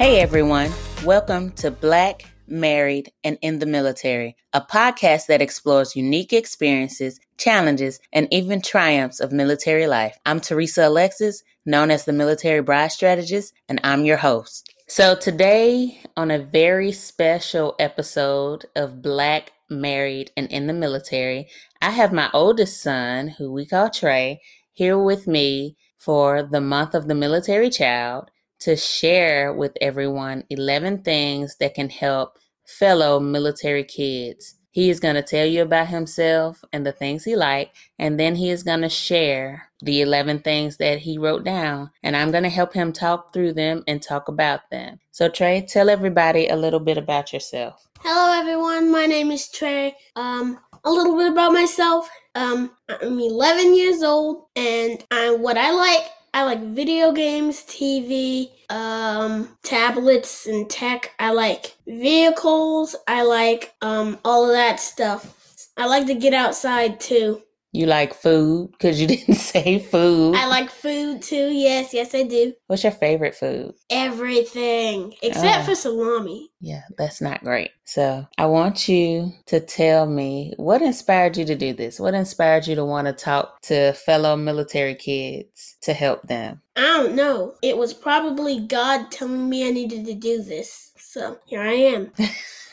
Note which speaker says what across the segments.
Speaker 1: Hey everyone, welcome to Black, Married, and in the Military, a podcast that explores unique experiences, challenges, and even triumphs of military life. I'm Theresa Alexis, known as the Military Bride Strategist, and I'm your host. So today, on a very special episode of Black, Married, and in the Military, I have my oldest son, who we call Tre, here with me for the month of the military child to share with everyone 11 things that can help fellow military kids. He is going to tell you about himself and the things he liked, and then he is going to share the 11 things that he wrote down, and I'm going to help him talk through them and talk about them. So, Tre, tell everybody a little bit about yourself.
Speaker 2: Hello, everyone. My name is Tre. Um, a little bit about myself. Um, I'm 11 years old, and I, what I like I like video games, TV, um, tablets, and tech. I like vehicles. I like um, all of that stuff. I like to get outside too.
Speaker 1: You like food because you didn't say food.
Speaker 2: I like food too. Yes, yes, I do.
Speaker 1: What's your favorite food?
Speaker 2: Everything except
Speaker 1: Oh.
Speaker 2: for uh, salami.
Speaker 1: Yeah, that's not great. So, I want you to tell me what inspired you to do this? What inspired you to want to talk to fellow military kids to help them?
Speaker 2: I don't know. It was probably God telling me I needed to do this. So here I am.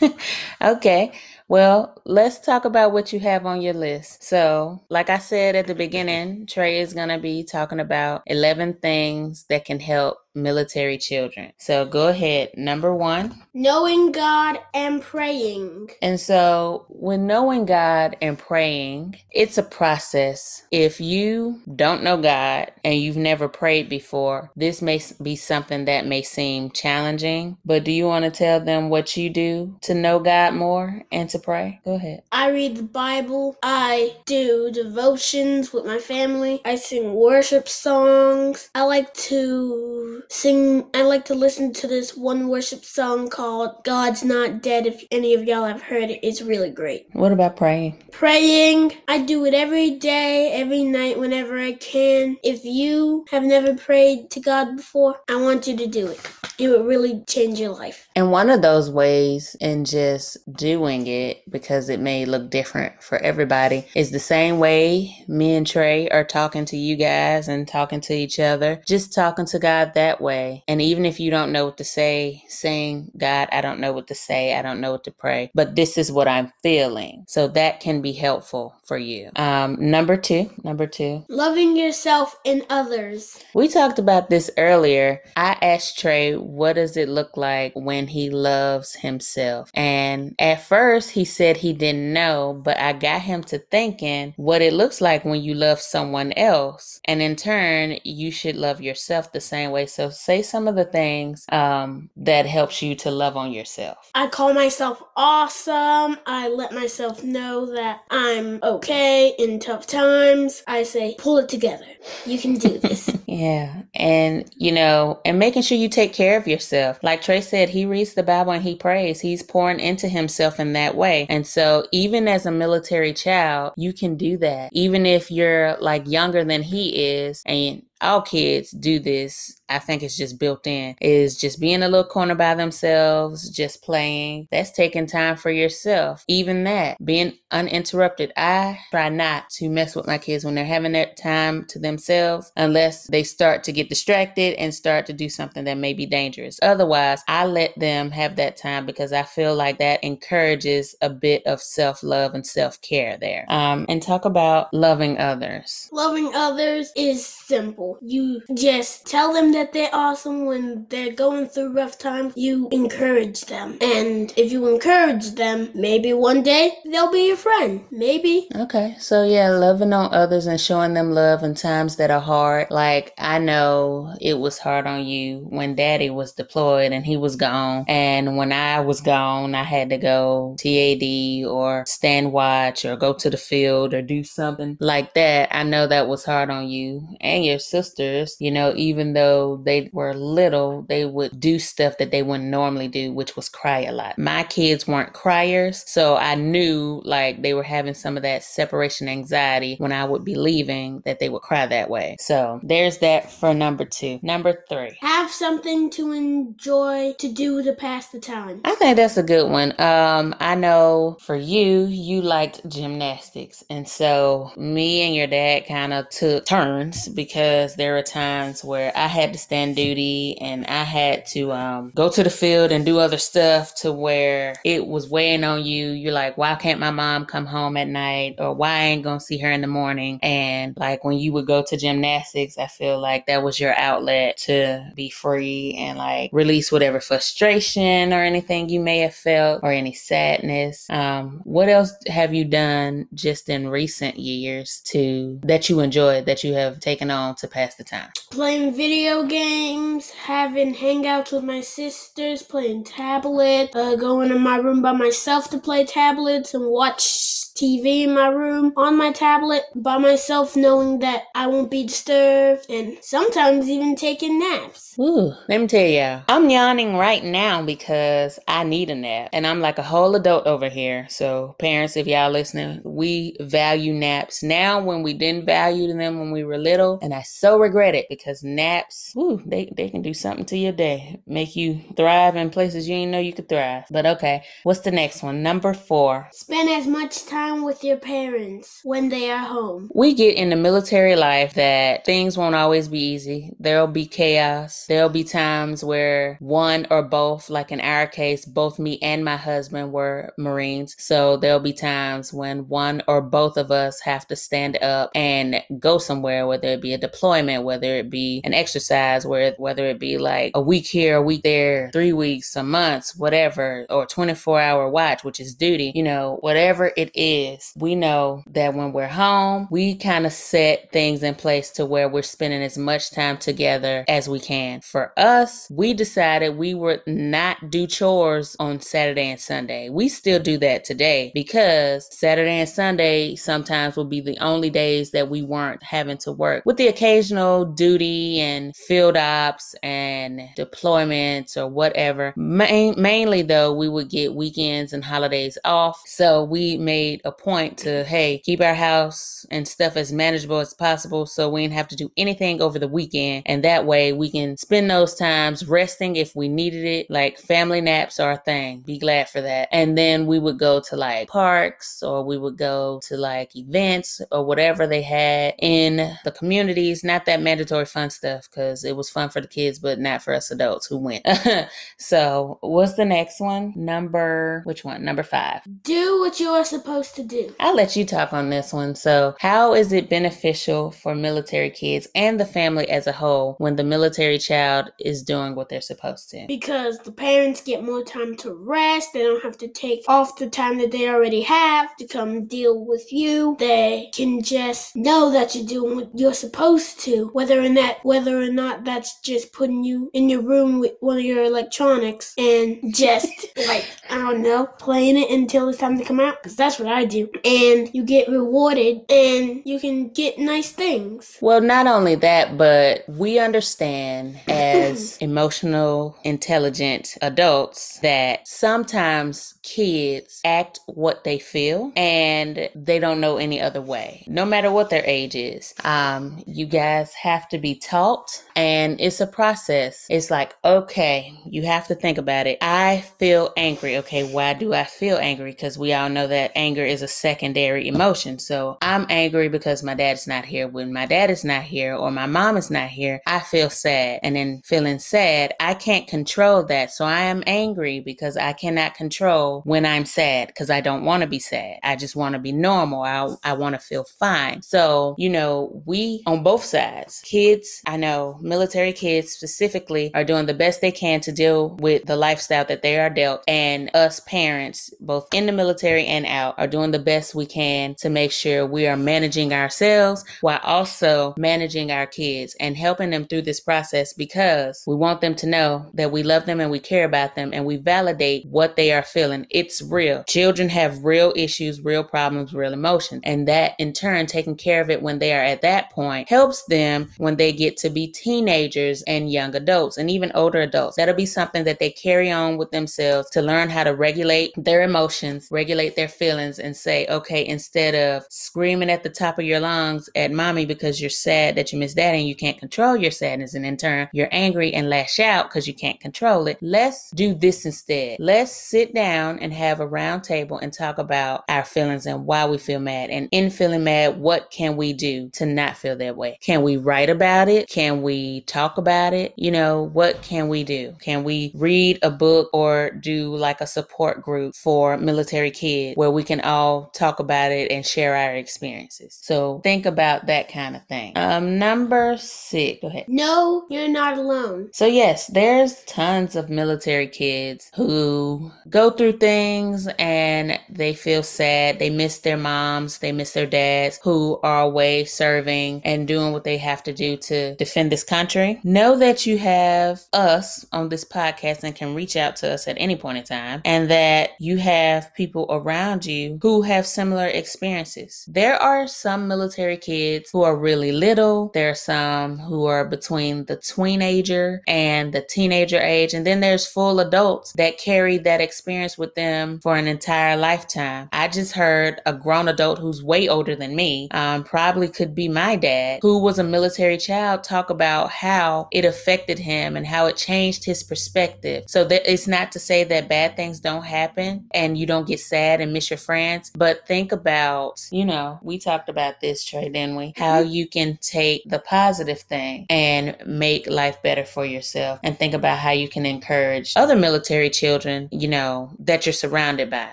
Speaker 1: okay. Well, let's talk about what you have on your list. So, like I said at the beginning, Tre is going to be talking about 11 things that can help military children. So, go ahead. Number one.
Speaker 2: Knowing God and praying.
Speaker 1: And so, when knowing God and praying, it's a process. If you don't know God and you've never prayed before, this may be something that may seem challenging. But do you want to tell them what you do to know God more and to pray? Go ahead.
Speaker 2: I read the Bible. I do devotions with my family. I sing worship songs. I like to sing, I like to listen to this one worship song called God's Not Dead. If any of y'all have heard it, it's really great.
Speaker 1: What about praying?
Speaker 2: Praying, I do it every day, every night, whenever I can. If you have never prayed to God before, I want you to do it. It would really change your life.
Speaker 1: And one of those ways in just doing it, because it may look different for everybody, is the same way me and Tre are talking to you guys and talking to each other, just talking to God that way. And even if you don't know what to say, saying, God, I don't know what to say, I don't know what to pray, but this is what I'm feeling. So that can be helpful for you. Um, number two, number two,
Speaker 2: Loving yourself and others.
Speaker 1: we talked about this earlier. I asked Tre, what does it look like when he loves himself? And at first, he said he didn't know, but I got him to thinking what it looks like when you love someone else. And in turn, you should love yourself the same way. So, say some of the things um, that helps you to love on yourself.
Speaker 2: I call myself awesome. I let myself know that I'm okay in tough times. I say, pull it together. You can do this.
Speaker 1: Yeah. And, you know, and making sure you take care of yourself. Like Tre said, he reads the Bible and he prays. He's pouring into himself in that way. And so, even as a military child, you can do that. Even if you're like younger than he is, and all kids do this. I think it's just built in is just being a little corner by themselves, just playing. That's taking time for yourself. Even that, being uninterrupted. I try not to mess with my kids when they're having that time to themselves unless they start to get distracted and start to do something that may be dangerous. Otherwise, I let them have that time because I feel like that encourages a bit of self love and self care there. Um, and talk about loving others.
Speaker 2: Loving others is simple. You just tell them that they're awesome when they're going through rough times. You encourage them. And if you encourage them, maybe one day they'll be your friend. Maybe.
Speaker 1: Okay, so yeah, loving on others and showing them love in times that are hard. Like, I know it was hard on you when daddy was deployed and he was gone. And when I was gone, I had to go TAD or stand watch or go to the field or do something like that. I know that was hard on you and your sisters. You know, even though they were little, they would do stuff that they wouldn't normally do, which was cry a lot. My kids weren't criers, so I knew like they were having some of that separation anxiety when I would be leaving that they would cry that way. So there's that for number two. Number three.
Speaker 2: Have have something to enjoy to do to pass the time.
Speaker 1: I think that's a good one. Um, I know for you, you liked gymnastics. And so me and your dad kind of took turns because there were times where I had to stand duty and I had to um, go to the field and do other stuff to where it was weighing on you. You're like, why can't my mom come home at night? Or why I ain't gonna see her in the morning? And like when you would go to gymnastics, I feel like that was your outlet to be free and like release whatever frustration or anything you may have felt or any sadness. Um, what else have you done just in recent years to that you enjoyed that you have taken on to pass the time?
Speaker 2: Playing video games, having hangouts with my sisters, playing tablet, uh, going in my room by myself to play tablets and watch TV in my room on my tablet by myself, knowing that I won't be disturbed, and sometimes even taking naps.
Speaker 1: Ooh, let me tell you, I'm yawning right now because I need a nap, and I'm like a whole adult over here. So, parents, if y'all listening, we value naps now when we didn't value them when we were little, and I so regret it because naps, ooh, they, they can do something to your day, make you thrive in places you didn't know you could thrive. But okay, what's the next one? Number four.
Speaker 2: Spend as much time with your parents when they are home.
Speaker 1: We get in the military life that things won't always be easy. There'll be chaos. There'll be times where one or both, like in our case, both me and my husband were Marines. So there'll be times when one or both of us have to stand up and go somewhere, whether it be a deployment, whether it be an exercise, where whether it be like a week here, a week there, three weeks, some months, whatever, or 24 hour watch, which is duty, you know, whatever it is is we know that when we're home, we kind of set things in place to where we're spending as much time together as we can. For us, we decided we would not do chores on Saturday and Sunday. We still do that today because Saturday and Sunday sometimes will be the only days that we weren't having to work with the occasional duty and field ops and deployments or whatever. Main, mainly though, we would get weekends and holidays off. So we made a point to, hey, keep our house and stuff as manageable as possible so we didn't have to do anything over the weekend. And that way we can spend those times resting if we needed it. Like family naps are a thing. Be glad for that. And then we would go to like parks or we would go to like events or whatever they had in the communities. Not that mandatory fun stuff because it was fun for the kids, but not for us adults who went. so what's the next one? Number, which one? Number five.
Speaker 2: Do what you are supposed to do?
Speaker 1: I'll let you talk on this one. So, how is it beneficial for military kids and the family as a whole when the military child is doing what they're supposed to?
Speaker 2: Because the parents get more time to rest. They don't have to take off the time that they already have to come deal with you. They can just know that you're doing what you're supposed to, whether or not whether or not that's just putting you in your room with one of your electronics and just like I don't know, playing it until it's time to come out. Because that's what I do you and you get rewarded and you can get nice things.
Speaker 1: Well, not only that, but we understand as emotional, intelligent adults that sometimes kids act what they feel and they don't know any other way, no matter what their age is. Um, you guys have to be taught, and it's a process. It's like, okay, you have to think about it. I feel angry. Okay, why do I feel angry? Because we all know that anger is a secondary emotion. So I'm angry because my dad's not here. When my dad is not here or my mom is not here, I feel sad. And then feeling sad, I can't control that. So I am angry because I cannot control when I'm sad because I don't want to be sad. I just want to be normal. I, I want to feel fine. So, you know, we on both sides, kids, I know military kids specifically are doing the best they can to deal with the lifestyle that they are dealt. And us parents, both in the military and out, are doing the best we can to make sure we are managing ourselves while also managing our kids and helping them through this process because we want them to know that we love them and we care about them and we validate what they are feeling it's real. Children have real issues, real problems, real emotions. And that in turn, taking care of it when they are at that point helps them when they get to be teenagers and young adults and even older adults. That'll be something that they carry on with themselves to learn how to regulate their emotions, regulate their feelings, and say, okay, instead of screaming at the top of your lungs at mommy because you're sad that you miss daddy and you can't control your sadness, and in turn you're angry and lash out because you can't control it, let's do this instead. Let's sit down and have a round table and talk about our feelings and why we feel mad. And in feeling mad, what can we do to not feel that way? Can we write about it? Can we talk about it? You know, what can we do? Can we read a book or do like a support group for military kids where we can all talk about it and share our experiences? So think about that kind of thing. Um, number six, go ahead.
Speaker 2: No, you're not alone.
Speaker 1: So, yes, there's tons of military kids who go through things and they feel sad. They miss their moms, they miss their dads who are away serving and doing what they have to do to defend this country. Know that you have us on this podcast and can reach out to us at any point in time, and that you have people around you who have similar experiences. There are some military kids who are really little, there are some who are between the teenager and the teenager age, and then there's full adults that carry that experience with them for an entire lifetime. I just heard a grown adult who's way older than me, um, probably could be my dad, who was a military child, talk about how it affected him and how it changed his perspective. So that it's not to say that bad things don't happen and you don't get sad and miss your friends, but think about, you know, we talked about this, Tre, didn't we? How mm-hmm. you can take the positive thing and make life better for yourself and think about how you can encourage other military children, you know, that you're surrounded by.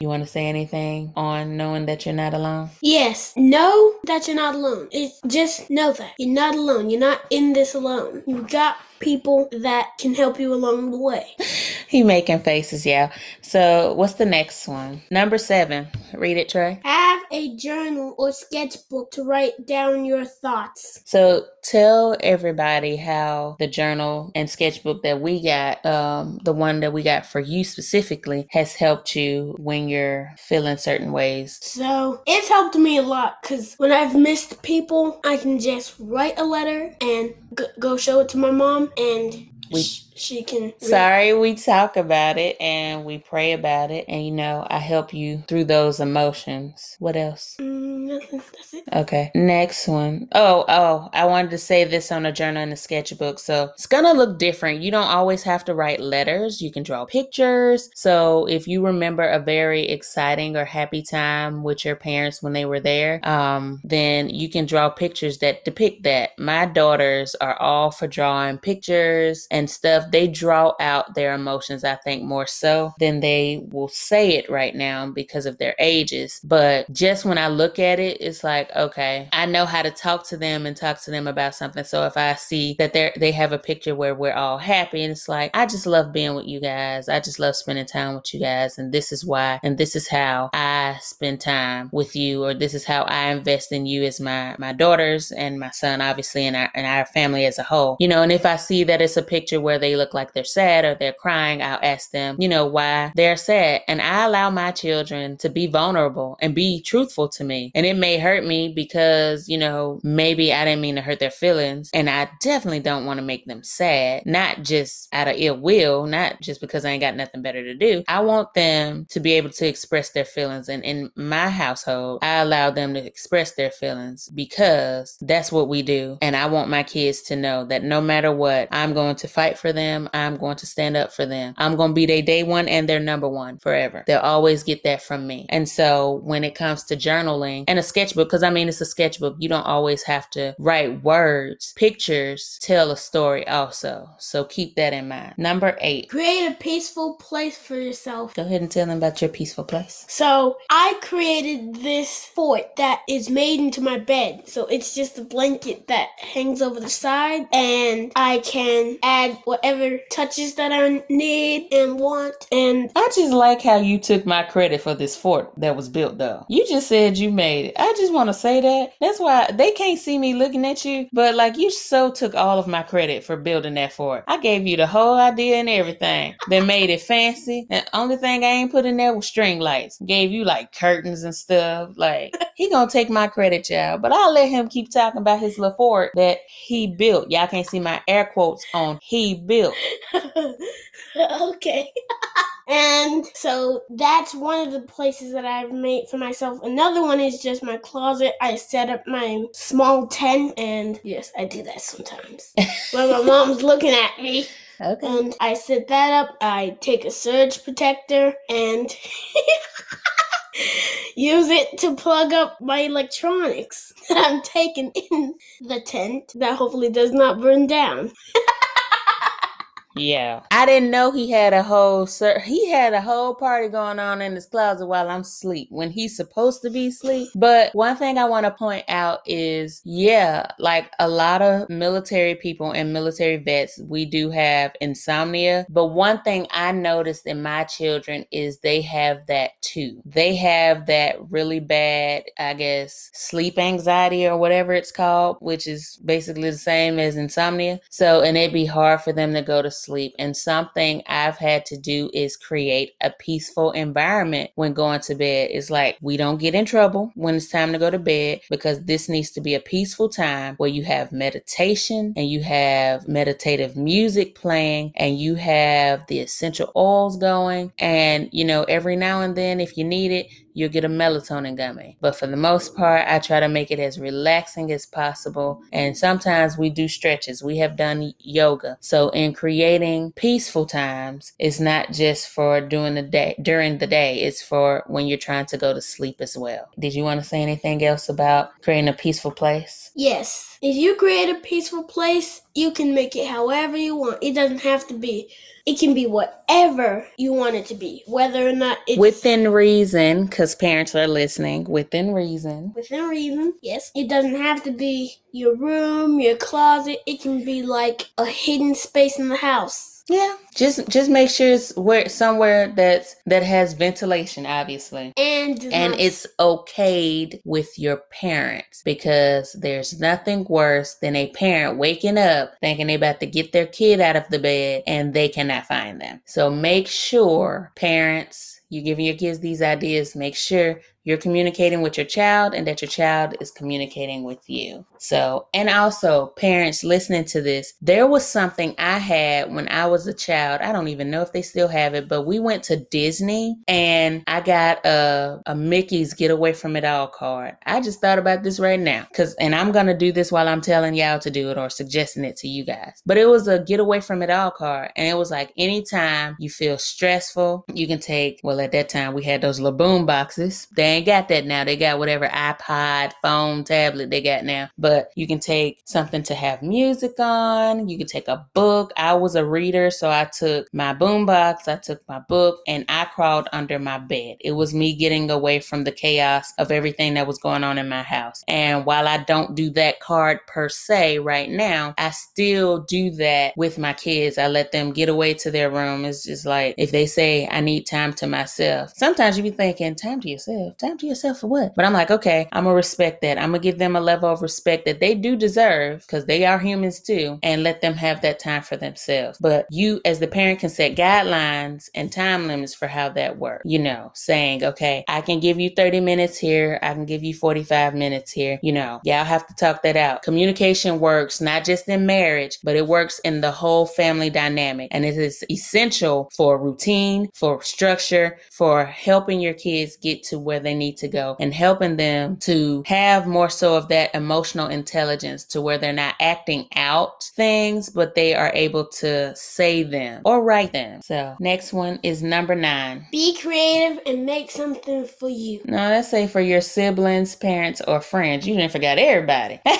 Speaker 1: You want to say anything on knowing that you're not alone?
Speaker 2: Yes, know that you're not alone. It's just know that you're not alone. You're not in this alone. You got people that can help you along the way.
Speaker 1: he making faces, yeah. So what's the next one? Number seven. Read it, Tre.
Speaker 2: Have a journal or sketchbook to write down your thoughts.
Speaker 1: So tell everybody how the journal and sketchbook that we got, um, the one that we got for you specifically, has helped you when you're feeling certain ways.
Speaker 2: So it's helped me a lot because when I've missed people, I can just write a letter and g- go show it to my mom and
Speaker 1: We-
Speaker 2: she can.
Speaker 1: Sorry, we talk about it and we pray about it, and you know, I help you through those emotions. What else?
Speaker 2: Mm,
Speaker 1: Okay, next one. Oh, oh, I wanted to say this on a journal and a sketchbook. So it's gonna look different. You don't always have to write letters, you can draw pictures. So if you remember a very exciting or happy time with your parents when they were there, um, then you can draw pictures that depict that. My daughters are all for drawing pictures and stuff. They draw out their emotions, I think, more so than they will say it right now because of their ages. But just when I look at it, it's like, okay, I know how to talk to them and talk to them about something. So if I see that they they have a picture where we're all happy, and it's like, I just love being with you guys. I just love spending time with you guys, and this is why, and this is how I spend time with you, or this is how I invest in you as my my daughters and my son, obviously, and our and our family as a whole. You know, and if I see that it's a picture where they look like they're sad or they're crying, I'll ask them, you know, why they're sad. And I allow my children to be vulnerable and be truthful to me. And it may hurt me because, you know, maybe I didn't mean to hurt their feelings. And I definitely don't want to make them sad, not just out of ill will, not just because I ain't got nothing better to do. I want them to be able to express their feelings. And in my household, I allow them to express their feelings because that's what we do. And I want my kids to know that no matter what, I'm going to fight for them. I'm going to stand up for them. I'm going to be their day one and their number one forever. They'll always get that from me. And so when it comes to journaling and a sketchbook, because I mean, it's a sketchbook, you don't always have to write words. Pictures tell a story also. So keep that in mind. Number eight.
Speaker 2: Create a peaceful place for yourself.
Speaker 1: Go ahead and tell them about your peaceful place.
Speaker 2: So I created this fort that is made into my bed. So it's just a blanket that hangs over the side, and I can add whatever touches that I need and want. And
Speaker 1: I just like how you took my credit for this fort that was built, though. You just said you made I just want to say that. That's why they can't see me looking at you, but like you so took all of my credit for building that fort. I gave you the whole idea and everything. Then made it fancy. And only thing I ain't put in there was string lights. Gave you like curtains and stuff. Like he gonna take my credit, child. But I'll let him keep talking about his little fort that he built. Y'all can't see my air quotes on he built
Speaker 2: okay. and so that's one of the places that I've made for myself. Another one is just my closet. I set up my small tent, and yes, I do that sometimes when my mom's looking at me.
Speaker 1: Okay.
Speaker 2: And I set that up. I take a surge protector and use it to plug up my electronics that I'm taking in the tent that hopefully does not burn down.
Speaker 1: Yeah. I didn't know he had a whole sir he had a whole party going on in his closet while I'm asleep when he's supposed to be asleep. But one thing I want to point out is yeah, like a lot of military people and military vets, we do have insomnia. But one thing I noticed in my children is they have that too. They have that really bad, I guess, sleep anxiety or whatever it's called, which is basically the same as insomnia. So and it'd be hard for them to go to sleep sleep. And something I've had to do is create a peaceful environment when going to bed. It's like we don't get in trouble when it's time to go to bed because this needs to be a peaceful time where you have meditation and you have meditative music playing and you have the essential oils going. And, you know, every now and then, if you need it, you'll get a melatonin gummy. But for the most part, I try to make it as relaxing as possible. And sometimes we do stretches. We have done yoga. So in creating peaceful times, it's not just for during the day during the day, it's for when you're trying to go to sleep as well. Did you want to say anything else about creating a peaceful place?
Speaker 2: Yes. If you create a peaceful place, you can make it however you want. It doesn't have to be it can be whatever you want it to be, whether or not it's
Speaker 1: within reason, because parents are listening. Within reason.
Speaker 2: Within reason, yes. It doesn't have to be your room, your closet. It can be like a hidden space in the house.
Speaker 1: Yeah, just just make sure it's where somewhere that's that has ventilation, obviously,
Speaker 2: and
Speaker 1: and not... it's okayed with your parents because there's nothing worse than a parent waking up thinking they about to get their kid out of the bed and they cannot find them. So make sure parents you're giving your kids these ideas, make sure you're communicating with your child and that your child is communicating with you. So, and also parents listening to this, there was something I had when I was a child. I don't even know if they still have it, but we went to Disney and I got a, a Mickey's Get Away From It All card. I just thought about this right now because, and I'm going to do this while I'm telling y'all to do it or suggesting it to you guys. But it was a Get Away From It All card. And it was like anytime you feel stressful, you can take, well, at that time we had those boom boxes. They ain't got that now. They got whatever iPod, phone, tablet they got now. But you can take something to have music on. You can take a book. I was a reader, so I took my boombox, I took my book, and I crawled under my bed. It was me getting away from the chaos of everything that was going on in my house. And while I don't do that card per se right now, I still do that with my kids. I let them get away to their room. It's just like if they say I need time to myself. Sometimes you be thinking, time to yourself, time to yourself for what? But I'm like, okay, I'm gonna respect that. I'm gonna give them a level of respect that they do deserve because they are humans too, and let them have that time for themselves. But you, as the parent, can set guidelines and time limits for how that works. You know, saying, okay, I can give you 30 minutes here, I can give you 45 minutes here. You know, y'all have to talk that out. Communication works not just in marriage, but it works in the whole family dynamic, and it is essential for routine, for structure, for helping your kids get to where they need to go and helping them to have more so of that emotional intelligence to where they're not acting out things, but they are able to say them or write them. So, next one is number nine.
Speaker 2: Be creative and make something for you.
Speaker 1: No, let's say for your siblings, parents, or friends. You didn't forget everybody.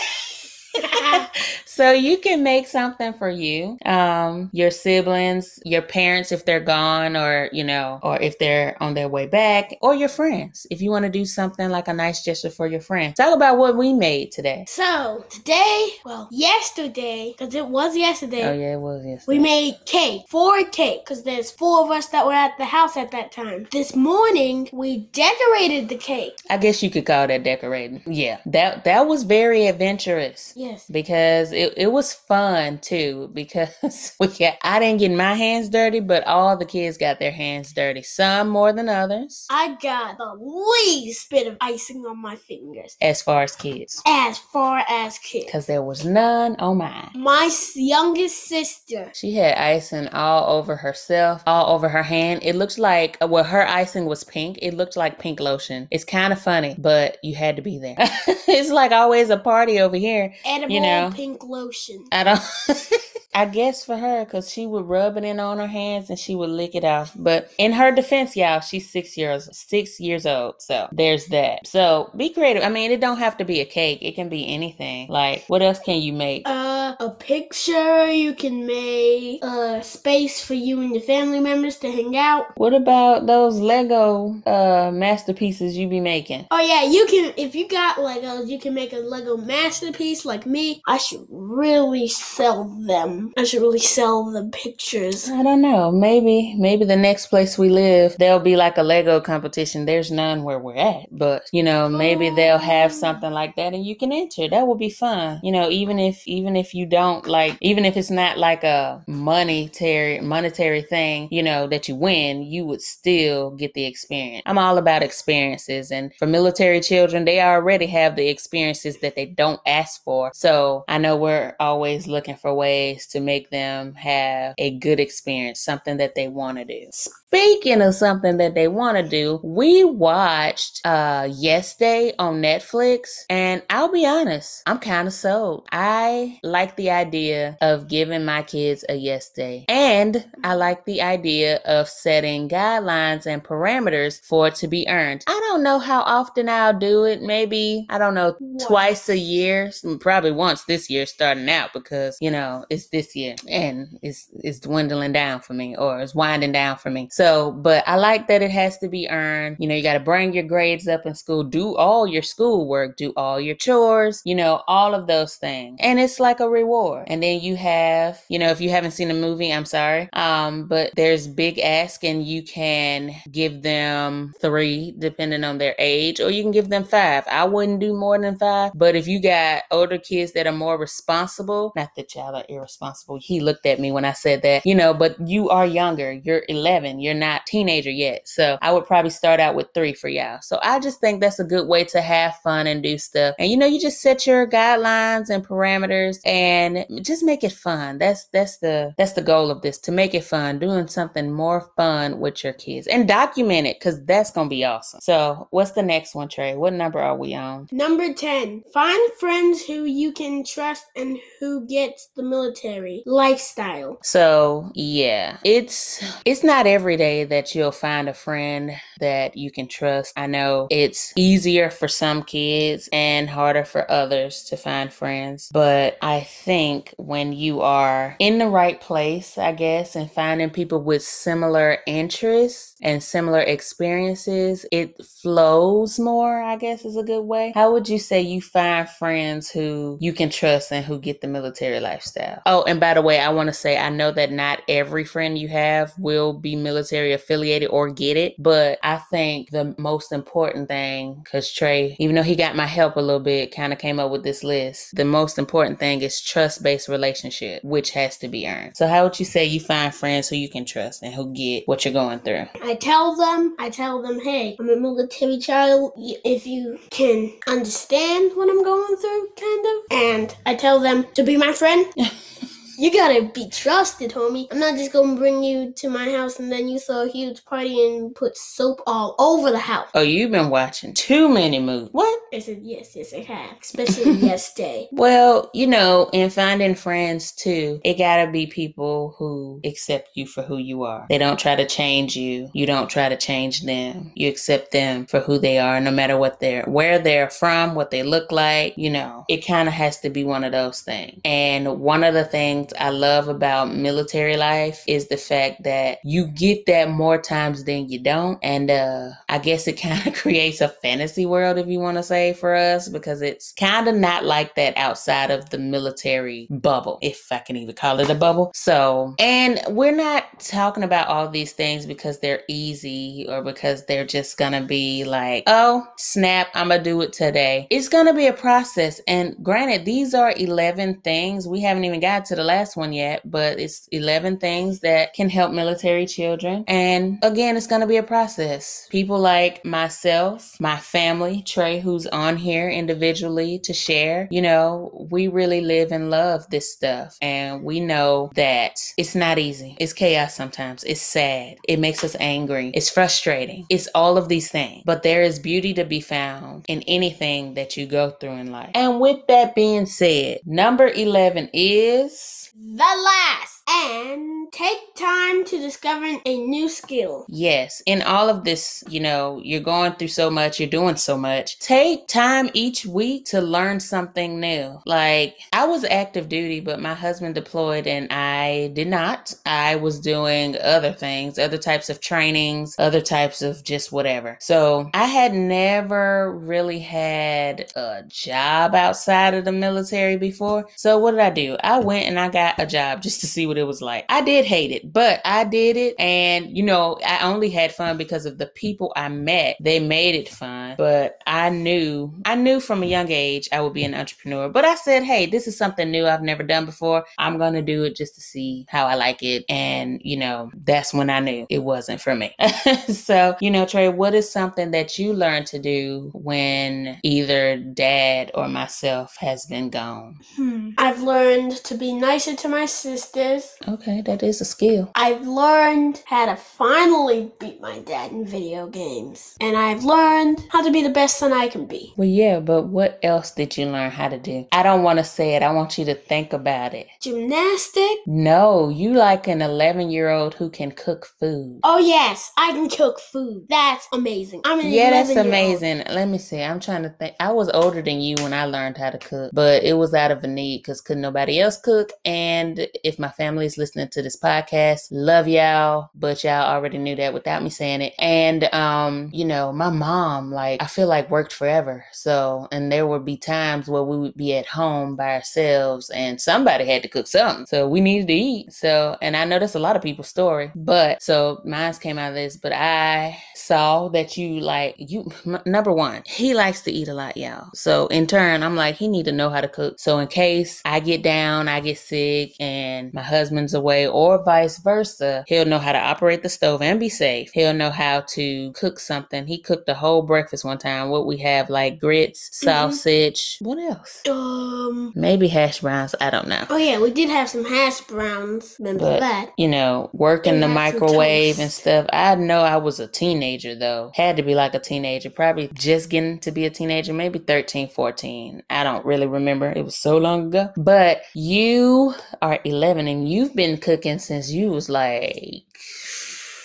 Speaker 1: so you can make something for you, um, your siblings, your parents if they're gone, or you know, or if they're on their way back, or your friends if you want to do something like a nice gesture for your friend. Talk about what we made today.
Speaker 2: So today, well, yesterday, because it was yesterday.
Speaker 1: Oh yeah, it was yesterday.
Speaker 2: We made cake, four cake, because there's four of us that were at the house at that time. This morning we decorated the cake.
Speaker 1: I guess you could call that decorating. Yeah, that that was very adventurous.
Speaker 2: Yes.
Speaker 1: Because it it, was fun too because we got, I didn't get my hands dirty, but all the kids got their hands dirty. Some more than others.
Speaker 2: I got the least bit of icing on my fingers.
Speaker 1: As far as kids.
Speaker 2: As far as kids.
Speaker 1: Because there was none on mine.
Speaker 2: My youngest sister.
Speaker 1: She had icing all over herself, all over her hand. It looked like, uh, well, her icing was pink. It looked like pink lotion. It's kind of funny, but you had to be there. it's like always a party over here.
Speaker 2: Edible
Speaker 1: you know,
Speaker 2: pink lotion.
Speaker 1: I don't. I guess for her, because she would rub it in on her hands and she would lick it off. But in her defense, y'all, she's six years six years old. So there's that. So be creative. I mean, it don't have to be a cake. It can be anything. Like, what else can you make?
Speaker 2: Uh, a picture. You can make a space for you and your family members to hang out.
Speaker 1: What about those Lego uh masterpieces you be making?
Speaker 2: Oh yeah, you can. If you got Legos, you can make a Lego masterpiece like me. I should really sell them. I should really sell the pictures.
Speaker 1: I don't know. Maybe, maybe the next place we live, there'll be like a Lego competition. There's none where we're at, but you know, maybe they'll have oh. something like that, and you can enter. That would be fun. You know, even if even if you don't like, even if it's not like a monetary monetary thing, you know, that you win, you would still get the experience. I'm all about experiences, and for military children, they already have the experiences that they don't ask for. So I know we're always looking for ways to make them have a good experience, something that they want to do. Speaking of something that they want to do, we watched uh Yes Day on Netflix, and I'll be honest, I'm kind of sold. I like the idea of giving my kids a yes day, and I like the idea of setting guidelines and parameters for it to be earned. I don't know how often I'll do it. Maybe I don't know twice a year, probably once this year starting out because you know it's this year and it's it's dwindling down for me or it's winding down for me. So, but I like that it has to be earned. You know, you got to bring your grades up in school, do all your schoolwork, do all your chores, you know, all of those things. And it's like a reward. And then you have, you know, if you haven't seen the movie, I'm sorry. Um, but there's Big Ask and you can give them 3 depending on their age or you can give them 5. I wouldn't do more than 5, but if you got older kids that are more responsible, not that y'all are irresponsible. He looked at me when I said that, you know, but you are younger. You're 11 you're not teenager yet. So I would probably start out with three for y'all. So I just think that's a good way to have fun and do stuff. And you know, you just set your guidelines and parameters and just make it fun. That's that's the that's the goal of this to make it fun, doing something more fun with your kids and document it because that's gonna be awesome. So what's the next one, Tre? What number are we on?
Speaker 2: Number 10. Find friends who you can trust and who gets the military lifestyle.
Speaker 1: So yeah, it's it's not every that you'll find a friend that you can trust. I know it's easier for some kids and harder for others to find friends, but I think when you are in the right place, I guess, and finding people with similar interests and similar experiences, it flows more, I guess is a good way. How would you say you find friends who you can trust and who get the military lifestyle? Oh, and by the way, I want to say I know that not every friend you have will be military affiliated or get it, but I think the most important thing, because Tre, even though he got my help a little bit, kind of came up with this list, the most important thing is trust based relationship, which has to be earned. So, how would you say you find friends who you can trust and who get what you're going through?
Speaker 2: I tell them, I tell them, hey, I'm a military child. If you can understand what I'm going through, kind of. And I tell them to be my friend. You gotta be trusted, homie. I'm not just gonna bring you to my house and then you throw a huge party and put soap all over the house.
Speaker 1: Oh, you've been watching too many movies. What?
Speaker 2: I said, yes, yes, I have. Especially yesterday.
Speaker 1: Well, you know, in finding friends too, it gotta be people who accept you for who you are. They don't try to change you. You don't try to change them. You accept them for who they are, no matter what they're, where they're from, what they look like. You know, it kind of has to be one of those things. And one of the things things I love about military life is the fact that you get that more times than you don't. And uh, I guess it kind of creates a fantasy world, if you want to say, for us, because it's kind of not like that outside of the military bubble, if I can even call it a bubble. So, and we're not talking about all these things because they're easy or because they're just gonna be like, oh, snap, I'm gonna do it today. It's gonna be a process. And granted, these are 11 things. We haven't even got to the last one yet, but it's 11 things that can help military children. And again, it's gonna be a process. People like myself, my family, Tre, who's on here individually to share, you know, we really live and love this stuff. And we know that it's not easy. It's chaos sometimes. It's sad. It makes us angry. It's frustrating. It's all of these things. But there is beauty to be found in anything that you go through in life. And with that being said, number 11 is
Speaker 2: The last and take time to discover a new skill.
Speaker 1: Yes, in all of this, you know, you're going through so much, you're doing so much. Take time each week to learn something new. Like, I was active duty, but my husband deployed and I did not. I was doing other things, other types of trainings, other types of just whatever. So, I had never really had a job outside of the military before. So, what did I do? I went and I got a job just to see what it was like. I did hate it, but I did it. And, you know, I only had fun because of the people I met. They made it fun. But I knew, I knew from a young age I would be an entrepreneur. But I said, hey, this is something new I've never done before. I'm going to do it just to see how I like it. And, you know, that's when I knew it wasn't for me. so, you know, Tre, what is something that you learned to do when either dad or myself has been gone?
Speaker 2: Hmm. I've learned to be nicer to my sisters.
Speaker 1: Okay, that is a skill.
Speaker 2: I've learned how to finally beat my dad in video games. And I've learned how to be the best son I can be.
Speaker 1: Well, yeah, but what else did you learn how to do? I don't want to say it. I want you to think about it.
Speaker 2: Gymnastic?
Speaker 1: No, you like an 11 year old who can cook food.
Speaker 2: Oh, yes, I can cook food. That's amazing. I'm an
Speaker 1: Yeah, that's
Speaker 2: 11-year-old.
Speaker 1: amazing. Let me see. I'm trying to think. I was older than you when I learned how to cook, but it was out of a need because couldn't nobody else cook. And if my family's listening to this podcast, love y'all, but y'all already knew that without me saying it. And um, you know, my mom, like, I feel like worked forever. So, and there would be times where we would be at home by ourselves and somebody had to cook something. So we needed to eat. So, and I know that's a lot of people's story, but so mine's came out of this, but I saw that you like you m- number one he likes to eat a lot y'all so in turn i'm like he need to know how to cook so in case i get down i get sick and my husband's away or vice versa he'll know how to operate the stove and be safe he'll know how to cook something he cooked a whole breakfast one time what we have like grits
Speaker 2: Mhm.
Speaker 1: sausage what else
Speaker 2: Um.
Speaker 1: maybe hash browns i don't know
Speaker 2: Oh yeah, we did have some hash browns. Remember
Speaker 1: But-
Speaker 2: that?
Speaker 1: you know, working
Speaker 2: And
Speaker 1: the microwave and stuff. I know I was a teenager though. Had to be like a teenager, probably just getting to be a teenager, maybe 13, 14. I don't really remember. It was so long ago. But you are 11 and you've been cooking since you was like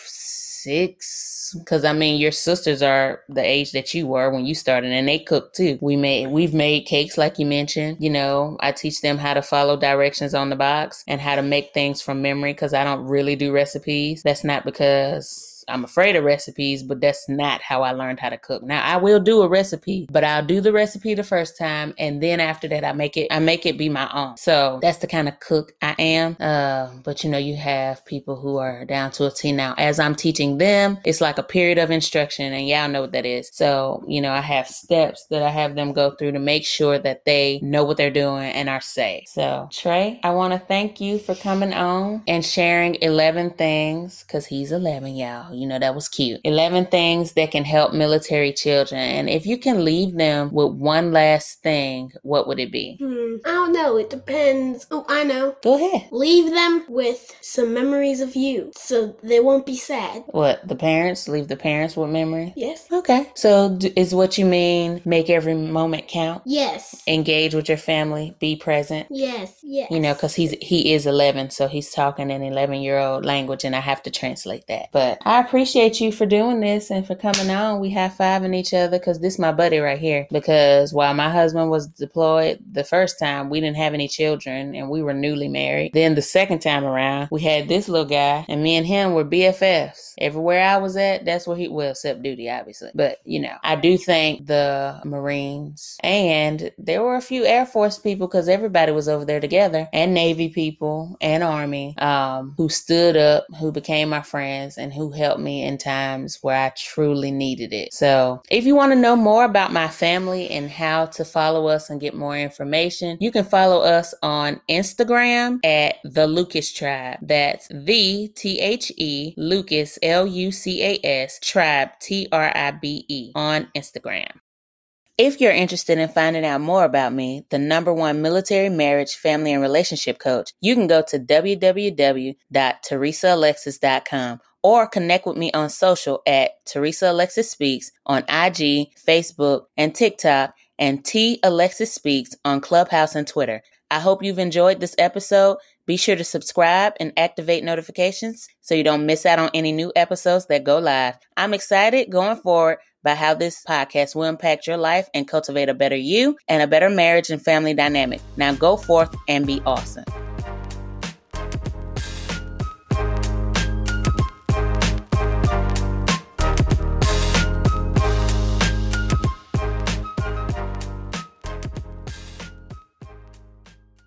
Speaker 1: six. Cause I mean, your sisters are the age that you were when you started, and they cook too. We made, we've made cakes like you mentioned. You know, I teach them how to follow directions on the box and how to make things from memory. Cause I don't really do recipes. That's not because I'm afraid of recipes, but that's not how I learned how to cook. Now I will do a recipe, but I'll do the recipe the first time, and then after that, I make it. I make it be my own. So that's the kind of cook I am. Uh, but you know, you have people who are down to a T now. As I'm teaching them, it's like a period of instruction, and y'all know what that is. So you know, I have steps that I have them go through to make sure that they know what they're doing and are safe. So Tre, I want to thank you for coming on and sharing 11 things because he's 11, y'all. You know, that was cute. 11 things that can help military children. And if you can leave them with one last thing, what would it be?
Speaker 2: Hmm. I don't know. It depends. Oh, I know.
Speaker 1: Go ahead.
Speaker 2: Leave them with some memories of you, so they won't be sad.
Speaker 1: What, the parents? Leave the parents with memory?
Speaker 2: Yes.
Speaker 1: Okay. So, d- is what you mean make every moment count?
Speaker 2: Yes.
Speaker 1: Engage with your family, be present.
Speaker 2: Yes. Yes.
Speaker 1: You know, because he's he is 11, so he's talking an 11 year old language, and I have to translate that. But I appreciate you for doing this and for coming on. We have five in each other because this is my buddy right here. Because while my husband was deployed the first time, we didn't have any children and we were newly married. Then the second time around, we had this little guy, and me and him were BFFs. Everywhere I was at, that's where he well, except duty, obviously. But you know, I do thank the Marines and there were a few Air Force people because everybody was over there together, and Navy people and Army um, who stood up, who became my friends, and who me in times where I truly needed it. So, if you want to know more about my family and how to follow us and get more information, you can follow us on Instagram at the Lucas Tribe. That's the T H E Lucas L U C A S Tribe T R I B E on Instagram. If you're interested in finding out more about me, the number one military marriage, family, and relationship coach, you can go to www.teresaalexis.com or connect with me on social at Theresa Alexis Speaks on IG, Facebook, and TikTok, and T Alexis Speaks on Clubhouse and Twitter. I hope you've enjoyed this episode. Be sure to subscribe and activate notifications so you don't miss out on any new episodes that go live. I'm excited going forward by how this podcast will impact your life and cultivate a better you and a better marriage and family dynamic. Now go forth and be awesome.